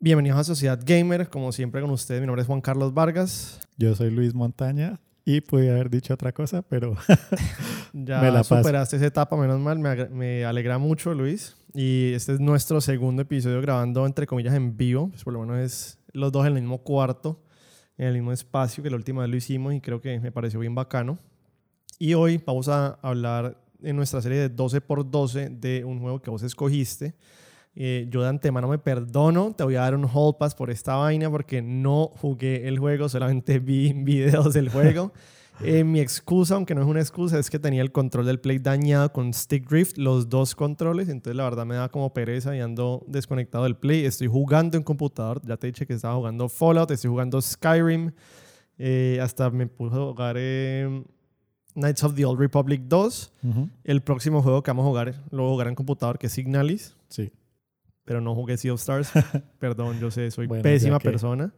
Bienvenidos a Sociedad Gamer, como siempre con ustedes, mi nombre es Juan Carlos Vargas. Yo soy Luis Montaña y pude haber dicho otra cosa, pero ya me la paso. superaste esa etapa, menos mal, me, me alegra mucho Luis. Y este es nuestro segundo episodio grabando entre comillas en vivo, pues por lo menos es los dos en el mismo cuarto, en el mismo espacio que la última vez lo hicimos y creo que me pareció bien bacano. Y hoy vamos a hablar en nuestra serie de 12 por 12 de un juego que vos escogiste. Eh, yo de antemano me perdono, te voy a dar un hall pass por esta vaina porque no jugué el juego, solamente vi videos del juego. Eh, mi excusa, aunque no es una excusa, es que tenía el control del Play dañado con Stick Drift, los dos controles, entonces la verdad me da como pereza y ando desconectado del Play. Estoy jugando en computador, ya te dije que estaba jugando Fallout, estoy jugando Skyrim, eh, hasta me puse a jugar eh, Knights of the Old Republic 2. Ujú, El próximo juego que vamos a jugar, lo voy a jugar en computador, que es Signalis sí. Pero no jugué Sea of Stars. Perdón, yo sé, soy Bueno, pésima que- persona.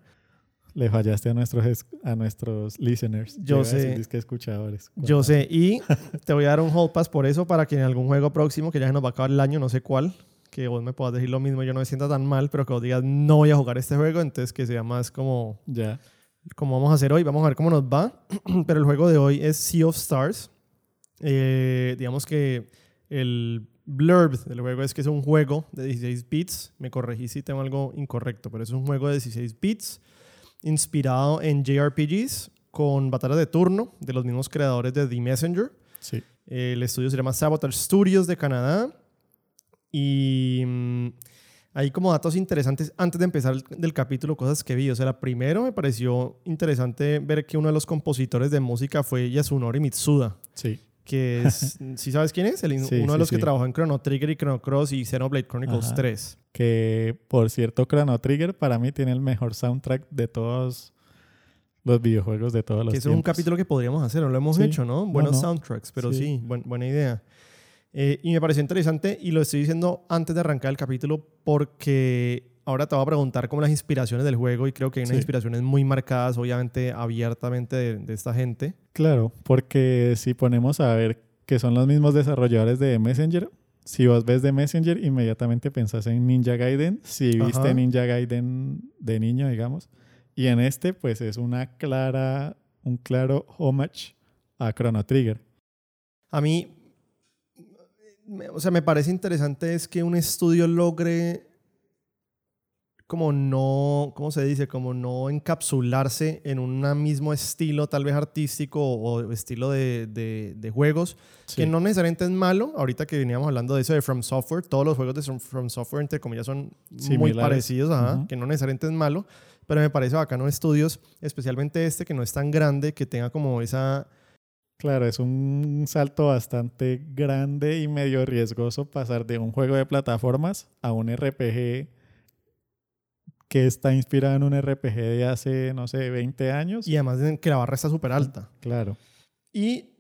Le fallaste a nuestros, es- a nuestros listeners. Yo sé. dizque escuchadores. Yo sé, y te voy a dar un hold pass por eso para que en algún juego próximo, que ya se nos va a acabar el año, no sé cuál, que vos me puedas decir lo mismo, yo no me sienta tan mal, pero que vos digas no voy a jugar este juego, entonces que sea más como, Ya. como vamos a hacer hoy, vamos a ver cómo nos va. pero el juego de hoy es Sea of Stars. Eh, digamos que el blurb del juego es que es un juego de 16 bits. Me corregí si tengo algo incorrecto, pero es un juego de 16 bits inspirado en JRPGs con batallas de turno de los mismos creadores de The Messenger. Sí. El estudio se llama Sabotage Studios de Canadá. Y mm, hay como datos interesantes antes de empezar el- del capítulo, cosas que vi. O sea, la primero me pareció interesante ver que uno de los compositores de música fue Yasunori Mitsuda, Sí. Que es, ¿sí sabes quién es? El- Sí, uno de sí, los que sí. trabajó en Chrono Trigger y Chrono Cross y Xenoblade Chronicles Ajá. 3. Que, por cierto, Chrono Trigger para mí tiene el mejor soundtrack de todos los videojuegos de todos los Que es un capítulo que podríamos hacer, no lo hemos hecho, ¿no? No, Buenos no. soundtracks, pero sí, Sí. buen- buena idea. Eh, y me pareció interesante y lo estoy diciendo antes de arrancar el capítulo porque ahora te voy a preguntar como las inspiraciones del juego y creo que hay unas Sí. inspiraciones muy marcadas, obviamente abiertamente de, de esta gente. Claro, porque si ponemos a ver que son los mismos desarrolladores de Messenger, si vos ves de Messenger, inmediatamente pensás en Ninja Gaiden, si viste Ajá. Ninja Gaiden de niño, digamos. Y en este, pues es una clara, un claro homage a Chrono Trigger. A mí, o sea, me parece interesante es que un estudio logre como no, ¿cómo se dice? Como no encapsularse en un mismo estilo tal vez artístico o estilo de, de- de juegos, que no necesariamente es malo. Ahorita que veníamos hablando de eso de From Software, todos los juegos de From- Software, entre comillas, son muy Similares. parecidos, ajá, Ujú. que no necesariamente es malo, pero me parece bacano estudios, especialmente este que no es tan grande, que tenga como esa... Claro, es un salto bastante grande y medio riesgoso pasar de un juego de plataformas a un RPG que está inspirado en un RPG de hace, no sé, 20 años. Y además de que la barra está súper alta. Claro. Y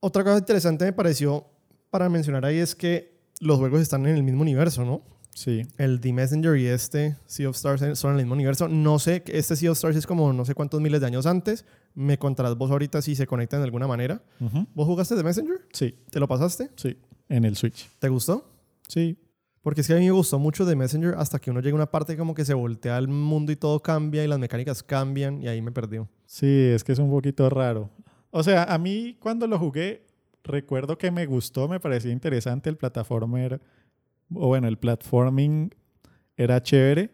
otra cosa interesante me pareció para mencionar ahí es que los juegos están en el mismo universo, ¿no? Sí, El The Messenger y este Sea of Stars son en el mismo universo. No sé, este Sea of Stars es como no sé cuántos miles de años antes. Me contarás vos ahorita si se conectan de alguna manera. Ujú. ¿Vos jugaste The Messenger? sí, ¿Te lo pasaste? sí, en el Switch. ¿Te gustó? Sí, Porque es que a mí me gustó mucho The Messenger hasta que uno llega a una parte como que se voltea el mundo y todo cambia y las mecánicas cambian y ahí me perdió. sí, es que es un poquito raro. O sea, a mí cuando lo jugué, recuerdo que me gustó, me parecía interesante el plataformer, o bueno, el platforming era chévere.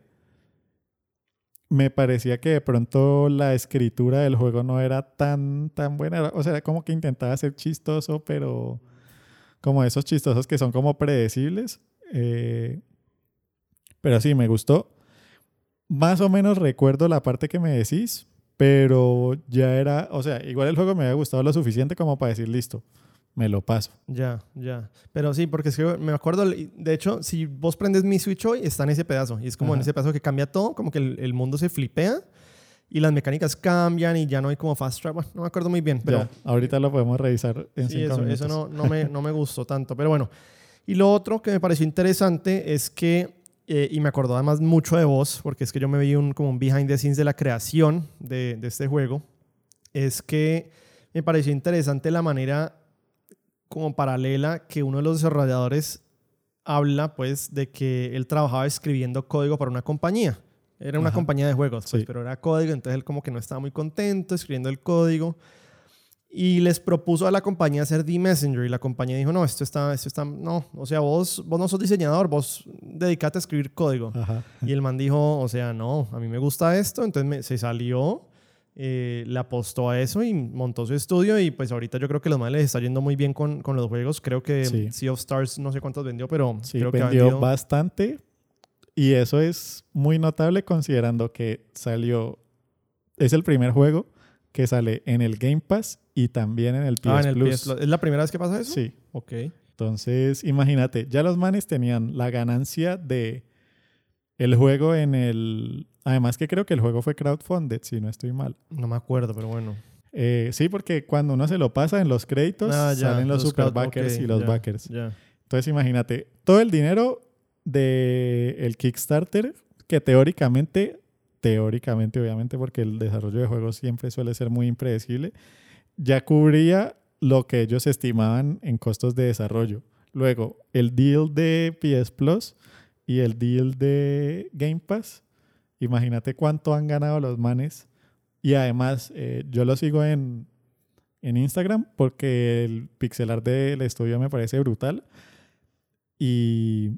Me parecía que de pronto la escritura del juego no era tan, tan buena. O sea, como que intentaba ser chistoso, pero como esos chistosos que son como predecibles. Eh, pero sí, me gustó. Más o menos recuerdo la parte que me decís, pero ya era, o sea, igual el juego me había gustado lo suficiente como para decir, listo, me lo paso. Ya, ya. Pero sí, porque es que me acuerdo, de hecho, si vos prendes mi Switch hoy, está en ese pedazo. Y es como en ese pedazo que cambia todo, como que el, el mundo se flipea y las mecánicas cambian y ya no hay como fast travel. Bueno, no me acuerdo muy bien, pero ya, ahorita lo podemos revisar en sí, cinco eso, minutos. eso no, no, me, no me gustó tanto. Pero bueno, y lo otro que me pareció interesante es que, eh, y me acordó además mucho de vos, porque es que yo me vi un, como un behind the scenes de la creación de, de este juego, es que me pareció interesante la manera como paralela que uno de los desarrolladores habla pues de que él trabajaba escribiendo código para una compañía Era una Ajá. compañía de juegos, pues, Sí. pero era código, entonces él como que no estaba muy contento escribiendo el código. Y les propuso a la compañía hacer D-Messenger y la compañía dijo, no, esto está, esto está, no, o sea, vos, vos no sos diseñador, vos dedicate a escribir código. Ajá. Y el man dijo, o sea, no, a mí me gusta esto, entonces me- se salió, eh, le apostó a eso y montó su estudio y pues ahorita yo creo que los manes les está yendo muy bien con, con los juegos. Creo que Sí. Sea of Stars no sé cuántos vendió, pero Sí, creo que ha vendió bastante. Y eso es muy notable considerando que salió. Es el primer juego que sale en el Game Pass y también en el PS Ah, en el Plus. PS Plus. ¿Es la primera vez que pasa eso? Sí. Ok. Entonces, imagínate, ya los manes tenían la ganancia de el juego en el. Además, que creo que el juego fue crowdfunded, si no estoy mal. No me acuerdo, pero bueno. Eh, sí, porque cuando uno se lo pasa en los créditos, Ah, ya, salen los, super crowd- backers y los ya, backers. Ya. Entonces imagínate, todo el dinero del el Kickstarter, que teóricamente, teóricamente obviamente, porque el desarrollo de juegos siempre suele ser muy impredecible, ya cubría lo que ellos estimaban en costos de desarrollo. Luego, el deal de PS Plus y el deal de Game Pass, imagínate cuánto han ganado los manes. Y además, eh, yo lo sigo en, en Instagram porque el pixel art del estudio me parece brutal. Y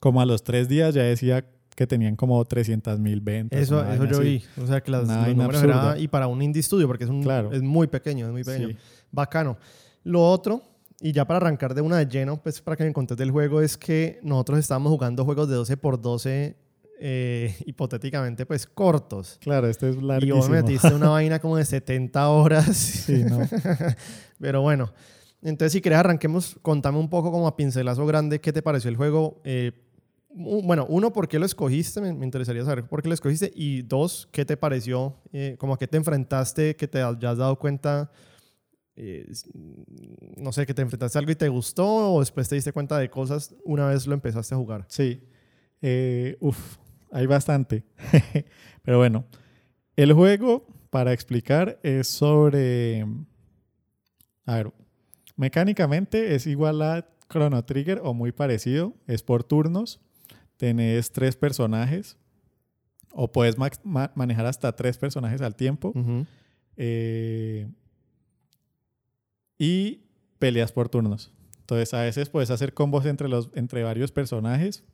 como a los tres días ya decía que tenían como 300 mil ventas. Eso, eso yo así. vi. O sea, que las, los números absurda. era- y para un indie studio, porque es, un, Claro. es muy pequeño, es muy pequeño. Sí. Bacano. Lo otro, y ya para arrancar de una de lleno, pues para que me contés del juego, es que nosotros estábamos jugando juegos de 12 por 12 eh, hipotéticamente, pues cortos. Claro, este es Y larguísimo. vos metiste una vaina como de 70 horas. Sí, no. Pero bueno, entonces si querés arranquemos, contame un poco como a pincelazo grande qué te pareció el juego. Eh, bueno, uno, ¿por qué lo escogiste? Me, interesaría saber por qué lo escogiste. Y dos, ¿qué te pareció? Eh, a qué te enfrentaste, que te hayas dado cuenta, eh, no sé, que te enfrentaste a algo y te gustó o después te diste cuenta de cosas una vez lo empezaste a jugar. Sí. Eh, uf, hay bastante. Pero bueno, el juego, para explicar, es sobre... A ver, mecánicamente es igual a Chrono Trigger o muy parecido. Es por turnos. Tenés tres personajes. O puedes ma- manejar hasta tres personajes al tiempo. Eh, y peleas por turnos. Entonces, a veces puedes hacer combos entre, los, entre varios personajes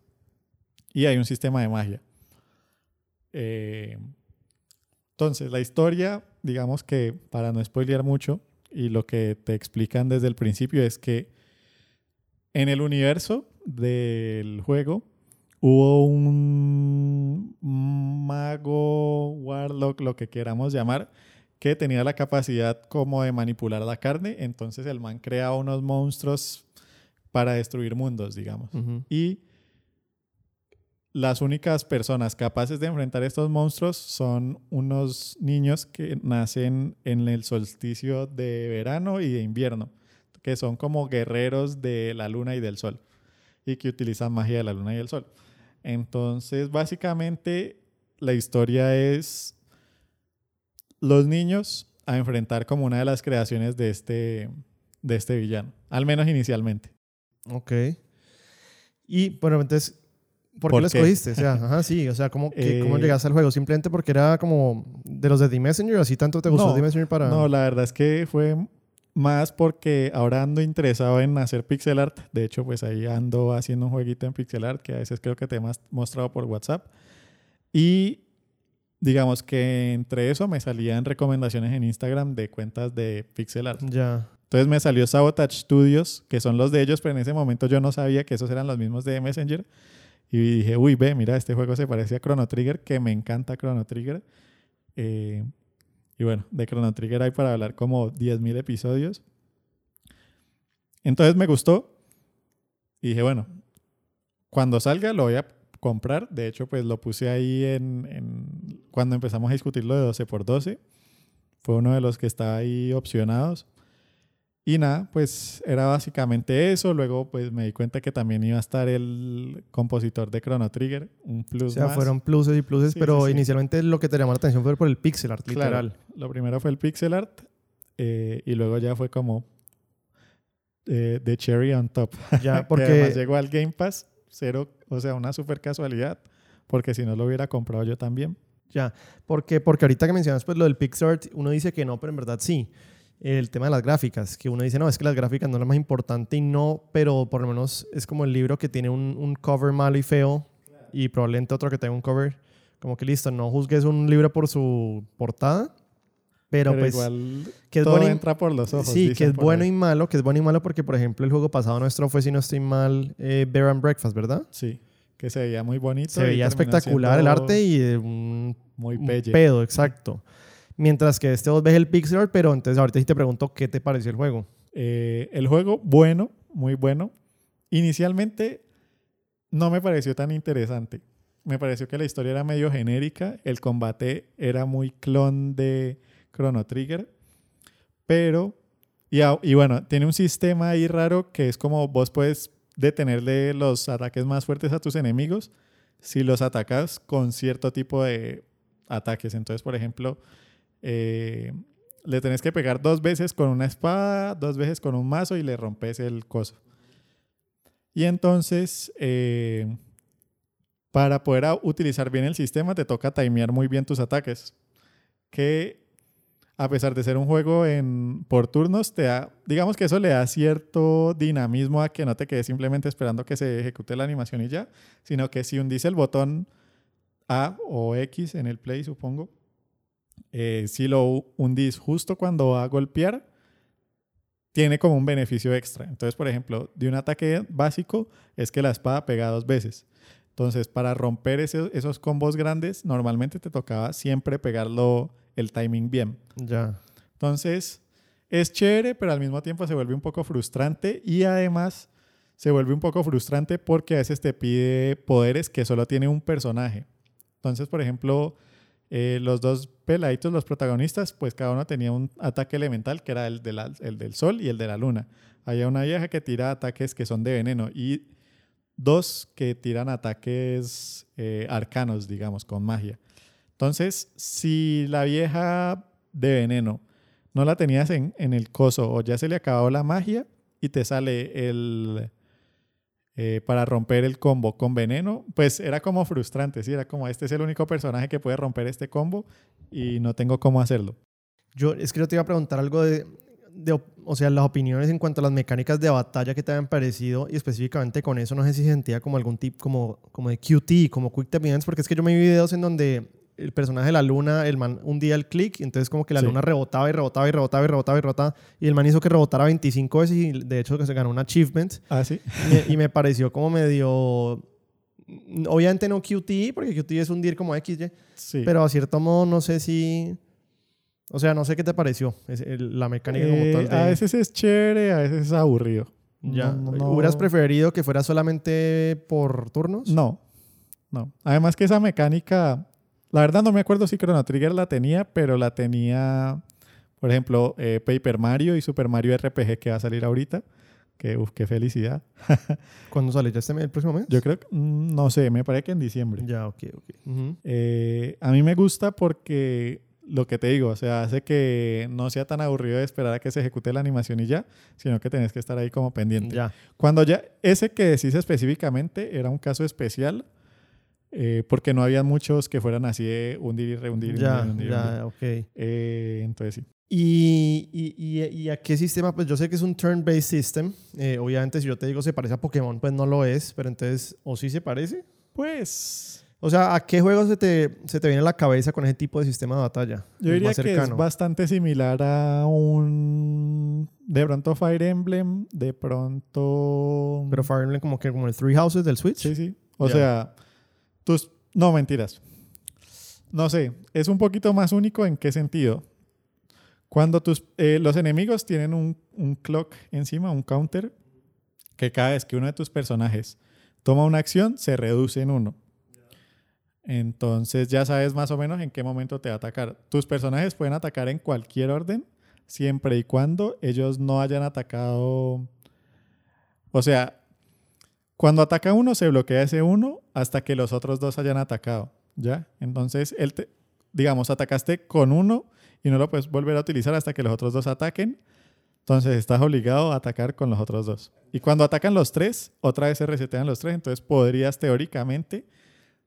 y hay un sistema de magia. Eh, entonces, la historia, digamos que para no spoilear mucho, y lo que te explican desde el principio es que en el universo del juego hubo un mago, warlock, lo que queramos llamar, que tenía la capacidad como de manipular la carne. Entonces el man crea unos monstruos para destruir mundos, digamos. Y las únicas personas capaces de enfrentar estos monstruos son unos niños que nacen en el solsticio de verano y de invierno, que son como guerreros de la luna y del sol y que utilizan magia de la luna y del sol. Entonces, básicamente, la historia es los niños a enfrentar como una de las creaciones de este, de este villano, al menos inicialmente. Ok. Y bueno, entonces, ¿por, ¿Por qué lo escogiste? O sea, ajá, sí, o sea, ¿cómo, que- ¿cómo Eh, llegaste al juego? ¿Simplemente porque era como de los de The Messenger? ¿Así tanto te gustó No, The Messenger para...? No, la verdad es que fue más porque ahora ando interesado en hacer pixel art. De hecho, pues ahí ando haciendo un jueguito en pixel art que a veces creo que te he mostrado por WhatsApp. Y digamos que entre eso me salían recomendaciones en Instagram de cuentas de pixel art. Ya. Entonces me salió Sabotage Studios, que son los de ellos, pero en ese momento yo no sabía que esos eran los mismos de Messenger. Y dije, uy, ve, mira, este juego se parece a Chrono Trigger, que me encanta Chrono Trigger. Eh, y bueno, de Chrono Trigger hay para hablar como 10.000 episodios. Entonces me gustó. Y dije, bueno, cuando salga lo voy a comprar. De hecho, pues lo puse ahí en, cuando empezamos a discutir lo de 12 por 12 Fue uno de los que estaba ahí opcionados. Y nada, pues era básicamente eso. Luego pues me di cuenta que también iba a estar el compositor de Chrono Trigger, un plus O sea, más. fueron pluses y pluses, Sí, pero sí, sí. inicialmente lo que te llamó la atención fue por el pixel art, Claro, literal. Lo primero fue el pixel art eh, y luego ya fue como eh, The Cherry on Top. Ya, que además porque... llegó al Game Pass, cero, o sea, una super casualidad, porque si no lo hubiera comprado yo también. Ya, porque, porque ahorita que mencionas pues lo del Pixart, uno dice que no, pero en verdad sí. El tema de las gráficas, que uno dice, no, es que las gráficas no es lo más importante y no, pero por lo menos es como el libro que tiene un, un cover malo y feo y probablemente otro que tenga un cover como que listo, no juzgues un libro por su portada, pero, Pero pues igual que es todo bueno y- entra por los ojos. sí, que es bueno ahí. y malo, que es bueno y malo porque por ejemplo el juego pasado nuestro fue, si no estoy mal, eh, Bear and Breakfast, ¿verdad? Sí, que se veía muy bonito. Se veía espectacular el arte y eh, un, Muy un pedo, exacto. Mientras que este vos ves el Pixar, pero entonces ahorita sí te pregunto qué te pareció el juego. Eh, el juego, bueno, muy bueno. Inicialmente no me pareció tan interesante. Me pareció que la historia era medio genérica, el combate era muy clon de Chrono Trigger, pero, y, y bueno, tiene un sistema ahí raro que es como vos puedes detenerle los ataques más fuertes a tus enemigos si los atacas con cierto tipo de ataques. Entonces, por ejemplo, eh, le tenés que pegar dos veces con una espada, dos veces con un mazo y le rompes el coso. Y entonces, eh, para poder utilizar bien el sistema, te toca timear muy bien tus ataques. Que a pesar de ser un juego en, por turnos, te da, digamos que eso le da cierto dinamismo a que no te quedes simplemente esperando que se ejecute la animación y ya, sino que si hundís el botón A o X en el play, supongo, eh, si lo hundís justo cuando va a golpear, tiene como un beneficio extra. Entonces, por ejemplo, de un ataque básico es que la espada pega dos veces. Entonces, para romper ese- esos combos grandes, normalmente te tocaba siempre pegarlo el timing bien. Ya. Entonces, es chévere, pero al mismo tiempo se vuelve un poco frustrante y además se vuelve un poco frustrante porque a veces te pide poderes que solo tiene un personaje. Entonces, por ejemplo, eh, los dos peladitos, los protagonistas, pues cada uno tenía un ataque elemental que era el, el del sol y el de la luna. Había una vieja que tira ataques que son de veneno y dos que tiran ataques eh, arcanos, digamos, con magia. Entonces, si la vieja de veneno no la tenías en, en el coso o ya se le acabó la magia y te sale el eh, para romper el combo con veneno, pues era como frustrante, ¿sí? Era como este es el único personaje que puede romper este combo y no tengo cómo hacerlo. Yo es que yo te iba a preguntar algo de, o sea, las opiniones en cuanto a las mecánicas de batalla que te habían parecido y específicamente con eso no sé si sentía como algún tipo como, como de QT, como Quick Time Events, porque es que yo me vi videos en donde el personaje de la luna, el man hundía el clic, entonces como que la Sí. luna rebotaba y rebotaba y rebotaba y rebotaba y rebotaba, y el man hizo que rebotara 25 veces y de hecho que se ganó un achievement Ah, sí. y me, y me pareció como medio... Obviamente no QT, porque QT es hundir como XY, Sí. pero a cierto modo no sé si... O sea, no sé qué te pareció es- el- la mecánica como Eh, tal. De, A veces es chévere, a veces es aburrido. ya. No, no- ¿Hubieras preferido que fuera solamente por turnos? No, no. Además que esa mecánica, la verdad no me acuerdo si Chrono Trigger la tenía, pero la tenía, por ejemplo, eh, Paper Mario y Super Mario RPG que va a salir ahorita. Que, uf, qué felicidad. ¿Cuándo sale? ¿Ya este mes- el próximo mes? Yo creo que, mm, no sé, me parece que en diciembre. Ya, ok, ok. Ujú. Eh, a mí me gusta porque lo que te digo, o sea, hace que no sea tan aburrido de esperar a que se ejecute la animación y ya, sino que tenés que estar ahí como pendiente. Ya. Cuando ya, ese que decís específicamente era un caso especial, eh, porque no había muchos que fueran así de hundir y rehundir. y Ya, hundir, hundir, hundir. ya, ok. Eh, entonces sí. ¿Y, y, y, a qué sistema? Pues yo sé que es un turn-based system. Eh, obviamente, si yo te digo se parece a Pokémon, pues no lo es. Pero entonces, ¿o sí se parece? Pues O sea, ¿a qué juego se te, se te viene a la cabeza con ese tipo de sistema de batalla? yo diría que es bastante similar a un... De pronto Fire Emblem, de pronto... Pero Fire Emblem como que como el Three Houses del Switch. Sí, sí. O Ya. sea, No, mentiras. No sé, es un poquito más único en qué sentido. Cuando tus, eh, los enemigos tienen un, un clock encima, un counter, que cada vez que uno de tus personajes toma una acción, se reduce en uno. Entonces ya sabes más o menos en qué momento te va a atacar. Tus personajes pueden atacar en cualquier orden, siempre y cuando ellos no hayan atacado. O sea, cuando ataca uno, se bloquea ese uno hasta que los otros dos hayan atacado. ¿Ya? Entonces, él te, digamos, atacaste con uno y no lo puedes volver a utilizar hasta que los otros dos ataquen. Entonces, estás obligado a atacar con los otros dos. Y cuando atacan los tres, otra vez se resetean los tres. Entonces, podrías teóricamente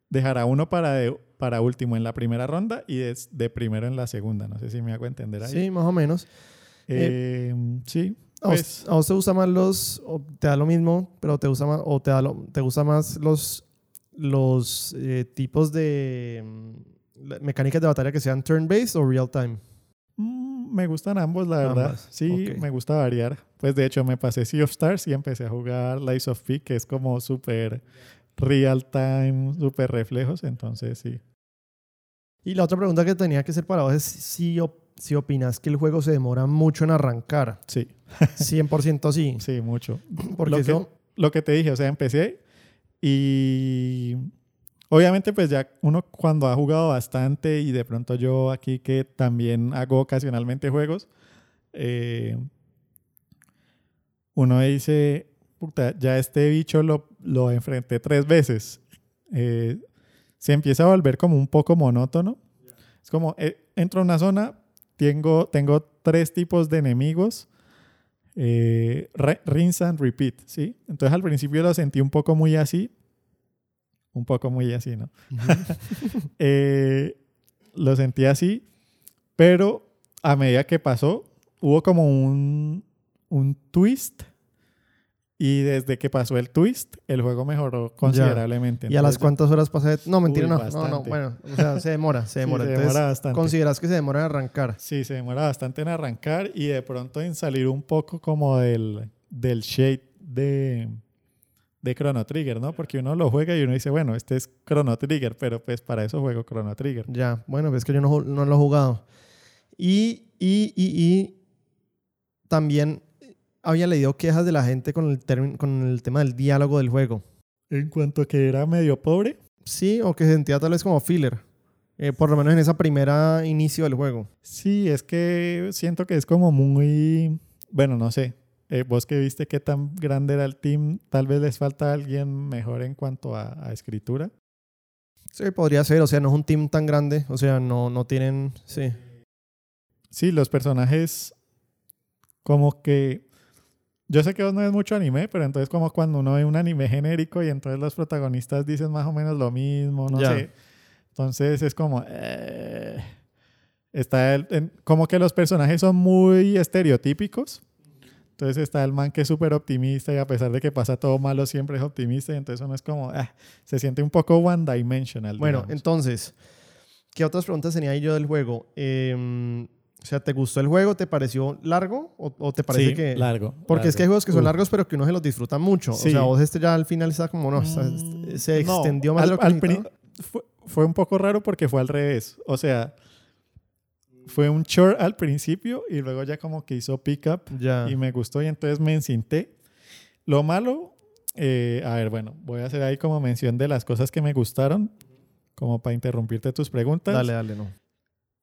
dejar a uno para, de- para último en la primera ronda y de, de primero en la segunda. No sé si me hago entender ahí. Sí, más o menos. Eh, sí, ¿A vos- pues ¿A vos te gusta más los, o te da lo mismo, pero te gusta más, o te, da lo- te gusta más los, los eh, tipos de mm, mecánicas de batalla que sean turn-based o real-time? mm, me gustan ambos, la verdad. Ambas, Sí, me gusta variar. Pues de hecho me pasé Sea of Stars y empecé a jugar Lies of P, que es como súper real time, súper reflejos. Entonces sí. Y la otra pregunta que tenía que ser para vos es si, si opinas que el juego se demora mucho en arrancar. Sí, 100% sí. sí, mucho. Porque lo que- lo que te dije, o sea, empecé y obviamente pues ya uno cuando ha jugado bastante y de pronto yo aquí que también hago ocasionalmente juegos, eh, uno dice, puta, ya este bicho lo, lo enfrenté tres veces. Eh, se empieza a volver como un poco monótono. Es como, eh, entro a una zona, tengo, tengo tres tipos de enemigos eh, rinse and repeat, ¿sí? Entonces al principio lo sentí un poco muy así, un poco muy así, ¿no? Eh, lo sentí así, pero a medida que pasó, hubo como un, un twist y desde que pasó el twist, el juego mejoró considerablemente. ¿Y a las cuántas horas pasa? de- No, mentira, Uy, no. No, no, bueno. O sea, se demora, se sí, demora. se Entonces, demora bastante. ¿consideras que se demora en arrancar? Sí, se demora bastante en arrancar y de pronto en salir un poco como del, del shade de, de Chrono Trigger, ¿no? Porque uno lo juega y uno dice, bueno, este es Chrono Trigger, pero pues para eso juego Chrono Trigger. Ya, bueno, es que yo no, no lo he jugado. Y, y, y, y también había leído quejas de la gente con el, con el tema del diálogo del juego. En cuanto a que era medio pobre, Sí, o que se sentía tal vez como filler. Eh, por lo menos en esa primera inicio del juego. sí, es que siento que es como muy, bueno, no sé. Eh, vos que viste qué tan grande era el team, tal vez les falta alguien mejor en cuanto a, a escritura. Sí, podría ser. O sea, no es un team tan grande. O sea, no, no tienen... Sí. Sí, los personajes como que... Yo sé que vos no ves mucho anime, pero entonces como cuando uno ve un anime genérico y entonces los protagonistas dicen más o menos lo mismo, no Ya. sé. Entonces es como... eh, está el- en- como que los personajes son muy estereotípicos. Entonces está el man que es súper optimista y a pesar de que pasa todo malo siempre es optimista y entonces uno es como... ah, se siente un poco one dimensional. Bueno, entonces, ¿qué otras preguntas tenía yo del juego? Eh, o sea, ¿te gustó el juego? ¿Te pareció largo? ¿O, o te parece Sí, que...? largo. Porque es que hay largo. juegos que son largos, pero que uno se los disfruta mucho. Sí. O sea, vos este ya al final está como, no, o sea, Mm, se no, extendió más al- de lo que al fue, fue un poco raro porque fue al revés. O sea, fue un short al principio y luego ya como que hizo pickup y me gustó y entonces me encinté. Lo malo, eh, a ver, bueno, voy a hacer ahí como mención de las cosas que me gustaron, como para interrumpirte tus preguntas. Dale, dale, no.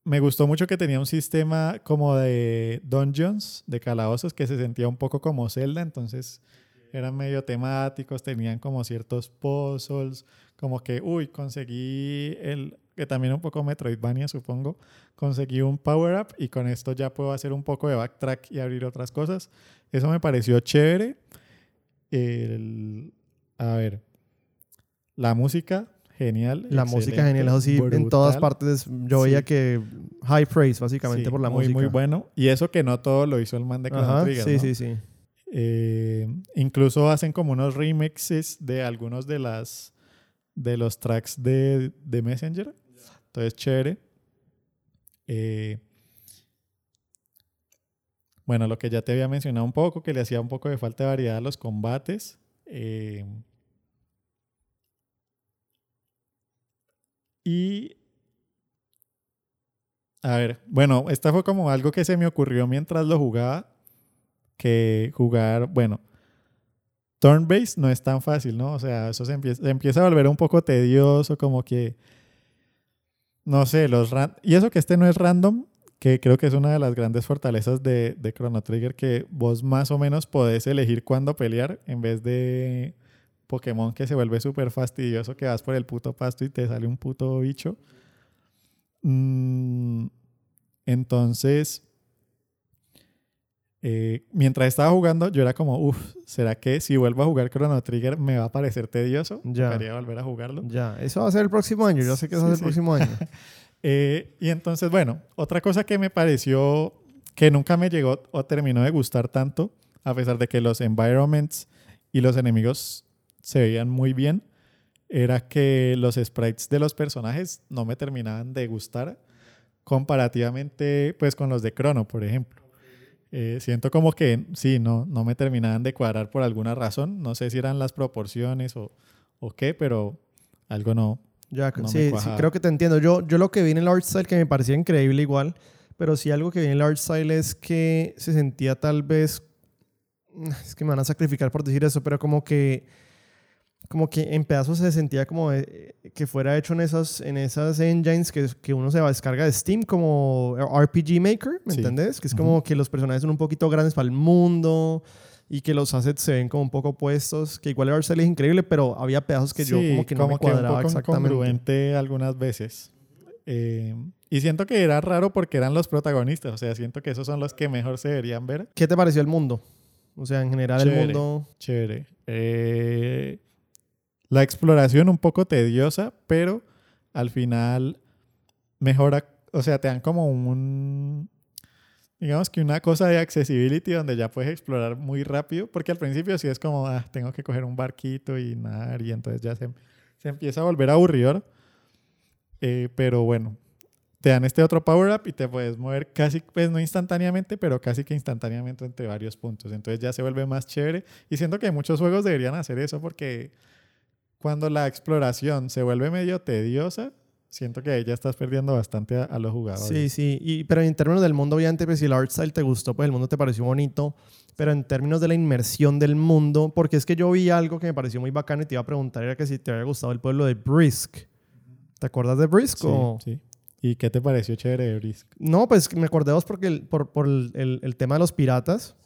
Me gustó mucho que tenía un sistema como de dungeons, de calabozos, que se sentía un poco como Zelda, entonces eran medio temáticos, tenían como ciertos puzzles, como que, uy, conseguí el, que también un poco Metroidvania, supongo, conseguí un power up y con esto ya puedo hacer un poco de backtrack y abrir otras cosas. Eso me pareció chévere. El- a ver, la música, genial. La música genial, eso sí, en todas partes yo veía que high praise básicamente Sí, por la muy, música. Muy bueno. Y eso que no todo lo hizo el man de Ajá, Trigger, sí, ¿no? sí, sí. Eh, incluso hacen como unos remixes de algunos de las de los tracks de, de Messenger. Entonces, chévere. Eh, bueno, lo que ya te había mencionado un poco, que le hacía un poco de falta de variedad a los combates. Eh, y a ver, bueno, esta fue como algo que se me ocurrió mientras lo jugaba, que jugar, bueno, turn-based no es tan fácil, ¿no? O sea, eso se empieza, empieza a volver un poco tedioso, como que, no sé, los y eso que este no es random, que creo que es una de las grandes fortalezas de, de Chrono Trigger, que vos más o menos podés elegir cuándo pelear en vez de Pokémon que se vuelve súper fastidioso, que vas por el puto pasto y te sale un puto bicho. Mm, entonces, Eh, mientras estaba jugando, yo era como, uff, ¿será que si vuelvo a jugar Chrono Trigger me va a parecer tedioso? Ya. Quería volver a jugarlo. Ya, eso va a ser el próximo año. Yo sé que eso va a Sí, ser el próximo año. Eh, y entonces, bueno, otra cosa que me pareció que nunca me llegó o terminó de gustar tanto, a pesar de que los environments y los enemigos se veían muy bien, era que los sprites de los personajes no me terminaban de gustar comparativamente pues con los de Chrono, por ejemplo. Eh, siento como que sí, no, no me terminaban de cuadrar por alguna razón. No sé si eran las proporciones o, o qué, pero algo no, Ya, No me sí, sí, creo que te entiendo. Yo, yo lo que vi en el art style que me parecía increíble igual, pero sí algo que vi en el art style es que se sentía tal vez, es que me van a sacrificar por decir eso, pero como que, como que en pedazos se sentía como eh, que fuera hecho en esas, en esas engines que, que uno se va a descarga de Steam como RPG Maker, ¿me Sí. entendés? Que es como que los personajes son un poquito grandes para el mundo y que los assets se ven como un poco puestos, que igual el style es increíble, pero había pedazos que yo Sí, como que no me un cuadraba poco exactamente. incongruente algunas veces. Eh, y siento que era raro porque eran los protagonistas. O sea, siento que esos son los que mejor se deberían ver. ¿Qué te pareció el mundo? O sea, en general el Chévere. mundo... Chévere. Eh, la exploración un poco tediosa, pero al final mejora. O sea, te dan como un. Digamos que una cosa de accessibility donde ya puedes explorar muy rápido, porque al principio sí es como, ah, tengo que coger un barquito y nadar, y entonces ya se, empieza a volver aburridor. Eh, pero bueno, te dan este otro power up y te puedes mover casi, pues no instantáneamente, pero casi que instantáneamente entre varios puntos. Entonces ya se vuelve más chévere. Y siento que muchos juegos deberían hacer eso porque cuando la exploración se vuelve medio tediosa, siento que ahí ya estás perdiendo bastante a, a los jugadores. Sí, sí. Y, pero en términos del mundo, obviamente, pues si el art style te gustó, pues el mundo te pareció bonito. Pero en términos de la inmersión del mundo, porque es que yo vi algo que me pareció muy bacano y te iba a preguntar, era que si te había gustado el pueblo de Brisk. ¿Te acuerdas de Brisk? Sí, o- sí. ¿Y qué te pareció chévere de Brisk? No, pues me acordé vos porque el- por, por el, el- el tema de los piratas.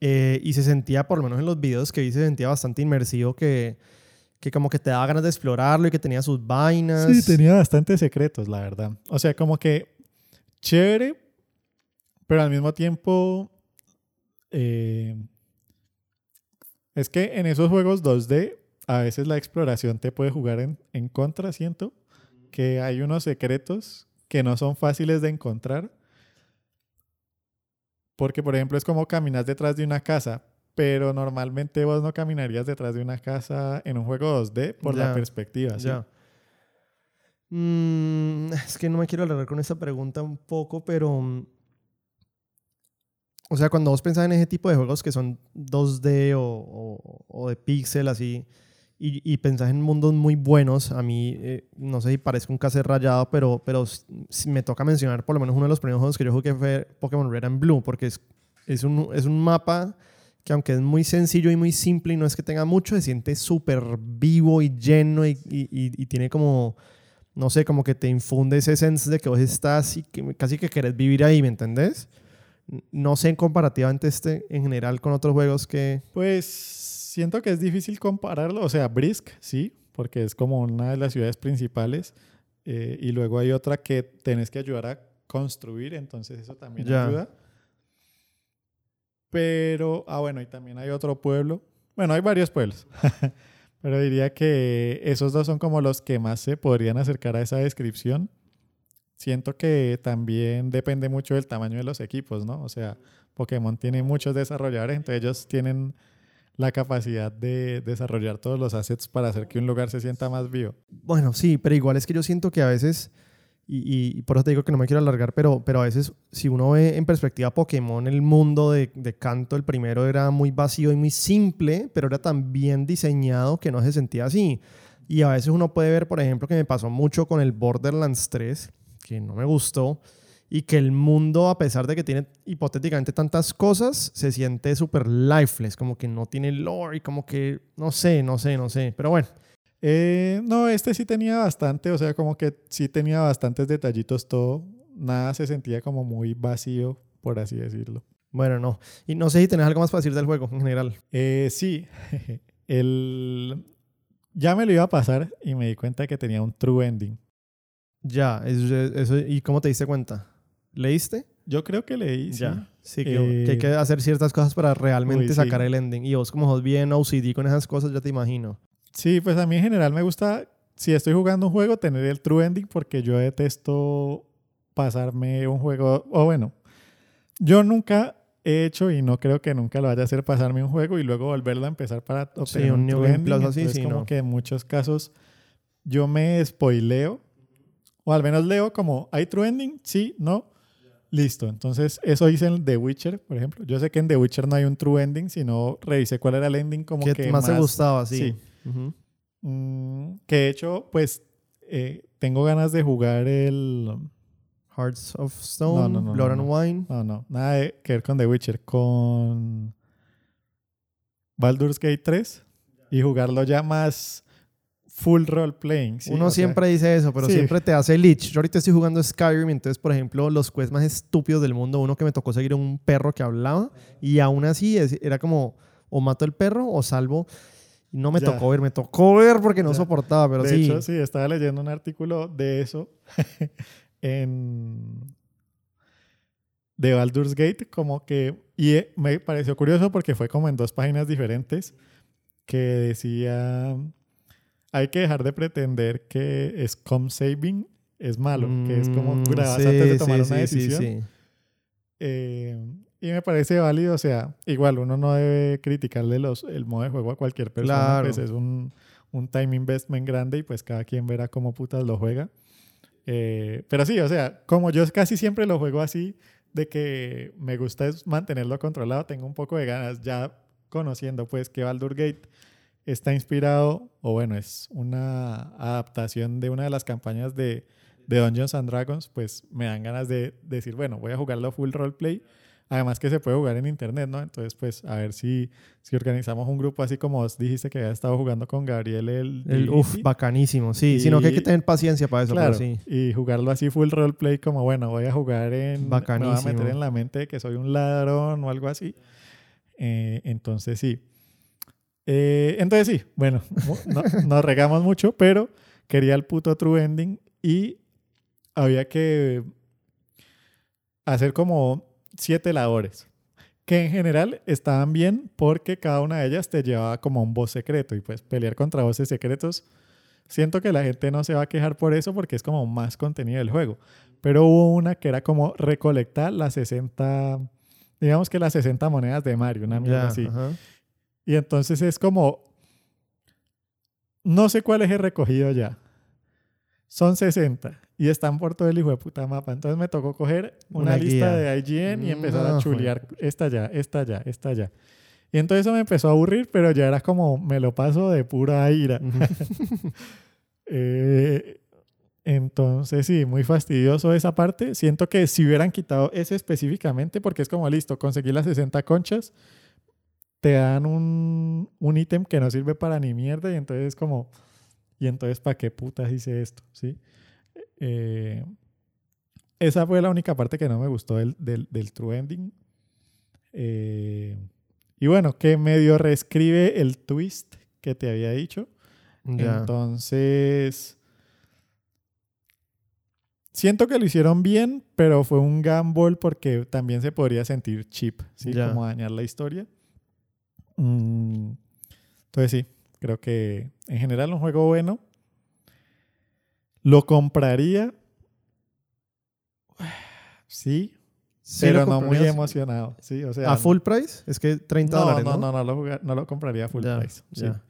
eh, y se sentía, por lo menos en los videos que vi, se sentía bastante inmersivo que, que como que te daba ganas de explorarlo y que tenía sus vainas. Sí, tenía bastantes secretos, la verdad. O sea, como que chévere, pero al mismo tiempo eh, es que en esos juegos 2D a veces la exploración te puede jugar en, en contra, siento que hay unos secretos que no son fáciles de encontrar. Porque, por ejemplo, es como caminas detrás de una casa, pero normalmente vos no caminarías detrás de una casa en un juego 2D por Ya, la perspectiva. ¿sí? Ya. Mm, es que no me quiero alargar con esta pregunta un poco, pero... mm, O sea, cuando vos pensás en ese tipo de juegos que son 2D o, o- o de pixel así, y, y pensás en mundos muy buenos, a mí, eh, no sé si parezca un cassette rayado, pero, pero s- s- me toca mencionar por lo menos uno de los primeros juegos que yo jugué fue Pokémon Red and Blue, porque es, es, un, es un mapa que aunque es muy sencillo y muy simple y no es que tenga mucho, se siente súper vivo y lleno y, y- y- tiene como, no sé, como que te infunde ese sense de que vos estás y que casi que querés vivir ahí, ¿me entendés? No sé en comparativamente este en general con otros juegos que... Pues siento que es difícil compararlo. O sea, Brisk, sí, porque es como una de las ciudades principales. eh, y luego hay otra que tenés que ayudar a construir, entonces eso también Ya. ayuda. Pero, ah, bueno, y también hay otro pueblo. Bueno, hay varios pueblos. Pero diría que esos dos son como los que más se podrían acercar a esa descripción. Siento que también depende mucho del tamaño de los equipos, ¿no? O sea, Pokémon tiene muchos desarrolladores, entonces ellos tienen la capacidad de desarrollar todos los assets para hacer que un lugar se sienta más vivo. Bueno, sí, pero igual es que yo siento que a veces, y, y- por eso te digo que no me quiero alargar, pero, pero a veces si uno ve en perspectiva Pokémon, el mundo de, de Canto, el primero era muy vacío y muy simple, pero era tan bien diseñado que no se sentía así. Y a veces uno puede ver, por ejemplo, que me pasó mucho con el Borderlands 3, que no me gustó, y que el mundo, a pesar de que tiene hipotéticamente tantas cosas, se siente súper lifeless, como que no tiene lore como que, no sé, no sé, no sé. Pero bueno, Eh, no, este sí tenía bastante, o sea, como que sí tenía bastantes detallitos todo. Nada se sentía como muy vacío, por así decirlo. Bueno, no. Y no sé si tenés algo más para decir del juego en general. Eh, sí, el... ya me lo iba a pasar y me di cuenta que tenía un true ending. Ya, eso, eso- ¿y cómo te diste cuenta? ¿Leíste? Yo creo que leí. Ya. Sí, que, que hay Eh, que hacer ciertas cosas para realmente uy, sí. sacar el ending. Y vos como sos bien OCD con esas cosas, ya te imagino. Sí, pues a mí en general me gusta, si estoy jugando un juego, tener el true ending porque yo detesto pasarme un juego, o bueno, yo nunca he hecho y no creo que nunca lo vaya a hacer pasarme un juego y luego volverlo a empezar para obtener un un, New true Game ending. Plus así, sí, como no. que en muchos casos yo me spoileo o al menos leo como, ¿hay true ending? Sí, no. Listo. Entonces, eso hice en The Witcher, por ejemplo. Yo sé que en The Witcher no hay un true ending, sino revisé cuál era el ending como ¿Qué que más, te más gustaba? Sí. sí. Mm, que de hecho, pues eh, tengo ganas de jugar el. Hearts of Stone, No, no, no, Blood and. Wine. No, no, nada de que ver con The Witcher, con Baldur's Gate 3 y jugarlo ya más full role playing. ¿sí? Uno O sea, siempre dice eso, pero sí. siempre te hace leech. Yo ahorita estoy jugando Skyrim, entonces, por ejemplo, los quests más estúpidos del mundo, uno que me tocó seguir un perro que hablaba, y aún así era como, o mato el perro o salvo. Y no me Ya. tocó ver, me tocó ver porque no Ya. soportaba, pero de sí. hecho, sí, estaba leyendo un artículo de eso en de Baldur's Gate, como que, y eh, me pareció curioso porque fue como en dos páginas diferentes que decía, hay que dejar de pretender que Scum Saving es malo, que es como Mm, grabas sí, antes de tomar sí, una sí, sí, decisión. sí. Eh, y me parece válido, o sea, igual uno no debe criticarle los, el modo de juego a cualquier persona, Claro. pues es un, un time investment grande y pues cada quien verá cómo putas lo juega. Eh, pero sí, o sea, como yo casi siempre lo juego así, de que me gusta es mantenerlo controlado, tengo un poco de ganas, ya conociendo pues que Baldur Gate está inspirado, o bueno, es una adaptación de una de las campañas de, de Dungeons and Dragons, pues me dan ganas de decir, bueno, voy a jugarlo full roleplay. Además que se puede jugar en internet, ¿no? Entonces, pues a ver si, si organizamos un grupo así como vos dijiste que había estado jugando con Gabriel el... El, uf, bacanísimo. Sí, sino que hay que tener paciencia para eso, Claro, pero sí. y jugarlo así full roleplay como, bueno, voy a jugar en... Me voy a Bacanísimo. meter en la mente de que soy un ladrón o algo así. Eh, entonces, sí. Eh, entonces, sí, bueno, no- nos regamos mucho, pero quería el puto true ending y había que hacer como siete labores que en general estaban bien porque cada una de ellas te llevaba como a un boss secreto y pues pelear contra bosses secretos siento que la gente no se va a quejar por eso porque es como más contenido del juego. Pero hubo una que era como recolectar las 60 digamos que las 60 monedas de Mario una mierda así. y entonces es como no sé cuáles he recogido ya. Son 60 y están por todo el hijo de puta mapa. Entonces me tocó coger una, Una lista guía. de IGN y empezar No, a chulear esta ya, esta ya, esta ya. Y entonces eso me empezó a aburrir, pero ya era como me lo paso de pura ira. Eh, entonces sí, muy fastidioso esa parte. Siento que si hubieran quitado ese específicamente, porque es como listo, conseguí las 60 conchas, te dan un, un ítem que no sirve para ni mierda y entonces es como, ¿y entonces para qué putas hice esto? ¿Sí? Eh, esa fue la única parte que no me gustó del, del, del True Ending. Eh, y bueno, que medio reescribe el twist que te había dicho. Entonces, siento que lo hicieron bien, pero fue un gamble porque también se podría sentir cheap, ¿sí? Como dañar la historia. Mm, entonces sí, creo que en general un juego bueno. Lo compraría. Sí, Sí pero no muy emocionado. Sí, o sea, ¿A full price? Es que 30 no, dólares, no, ¿no? no, no, lo, no lo compraría a full Ya, price. sí. ya.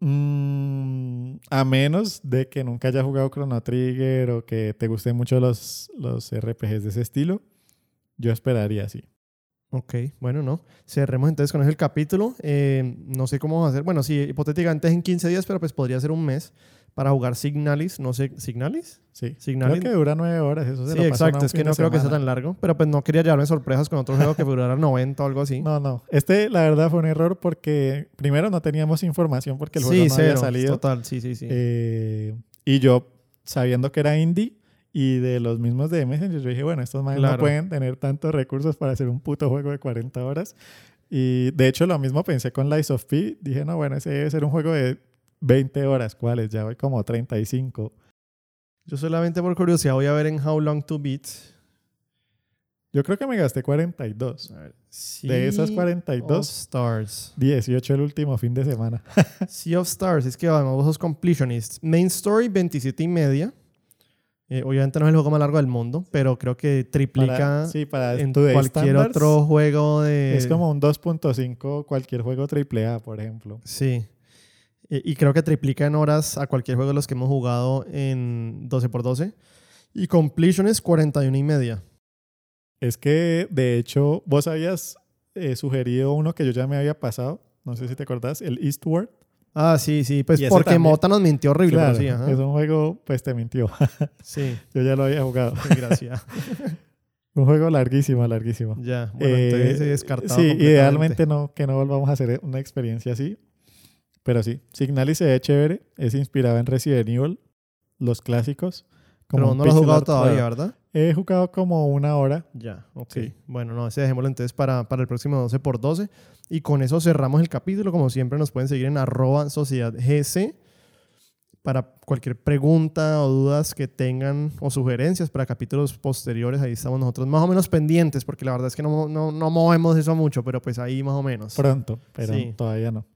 Mm, a menos de que nunca hayas jugado Chrono Trigger o que te gusten mucho los, los RPGs de ese estilo, yo esperaría así. Ok, bueno, no. Cerremos entonces con ese el capítulo. Eh, no sé cómo vamos a hacer. Bueno, sí, hipotéticamente es en 15 días, pero pues podría ser un mes para jugar Signalis. No sé, ¿Signalis? Sí. Signalis. Creo que dura nueve horas. Eso se Sí, lo exacto. Es que no creo que sea tan largo. Pero pues no quería llevarme sorpresas con otro juego que durara 90 o algo así. No, no. Este, la verdad, fue un error porque primero no teníamos información porque el juego sí, no cero. había salido. Total, sí, sí, sí. Eh, y yo, sabiendo que era indie y de los mismos de Messenger, yo dije, bueno, estos más no Claro. pueden tener tantos recursos para hacer un puto juego de 40 horas. Y de hecho, lo mismo pensé con Lies of P. Dije, no, bueno, ese debe ser un juego de 20 horas. ¿Cuáles? Ya voy como 35. Yo solamente por curiosidad voy a ver en How Long to Beat. Yo creo que me gasté 42. A ver, De esas Sea 42, of Stars. 18 el último fin de semana. sea of Stars, es que además vos sos completionist. Main Story, 27 y media. Eh, obviamente no es el juego más largo del mundo, pero creo que triplica Para- sí, para en cualquier otro juego de... Es como un 2.5 cualquier juego AAA, por ejemplo. Sí. Eh, Y creo que triplica en horas a cualquier juego de los que hemos jugado en 12x12. Y completion es 41 y media. Es que, de hecho, vos habías eh, sugerido uno que yo ya me había pasado. No sé si te acordás, el Eastward. Ah, sí, sí. Pues porque también. Mota nos mintió horrible, Claro, sí, ajá. es un juego, pues te mintió. Sí, yo ya lo había jugado. gracias. Un juego larguísimo, larguísimo. ya, bueno, Eh, entonces descartado. Sí, idealmente no, que no volvamos a hacer una experiencia así. Pero sí, Signalis se ve chévere. Es inspirado en Resident Evil, los clásicos. como Pero no lo has jugado todavía. ¿verdad? He jugado como una hora. Ya, ok. Sí. Bueno, no, ese dejémoslo entonces para, para el próximo 12 por 12 Y con eso cerramos el capítulo. Como siempre, nos pueden seguir en arroba sociedad GC para cualquier pregunta o dudas que tengan o sugerencias para capítulos posteriores. Ahí estamos nosotros más o menos pendientes, porque la verdad es que no, no, no movemos eso mucho, pero pues ahí más o menos. Pronto, pero Sí. todavía no.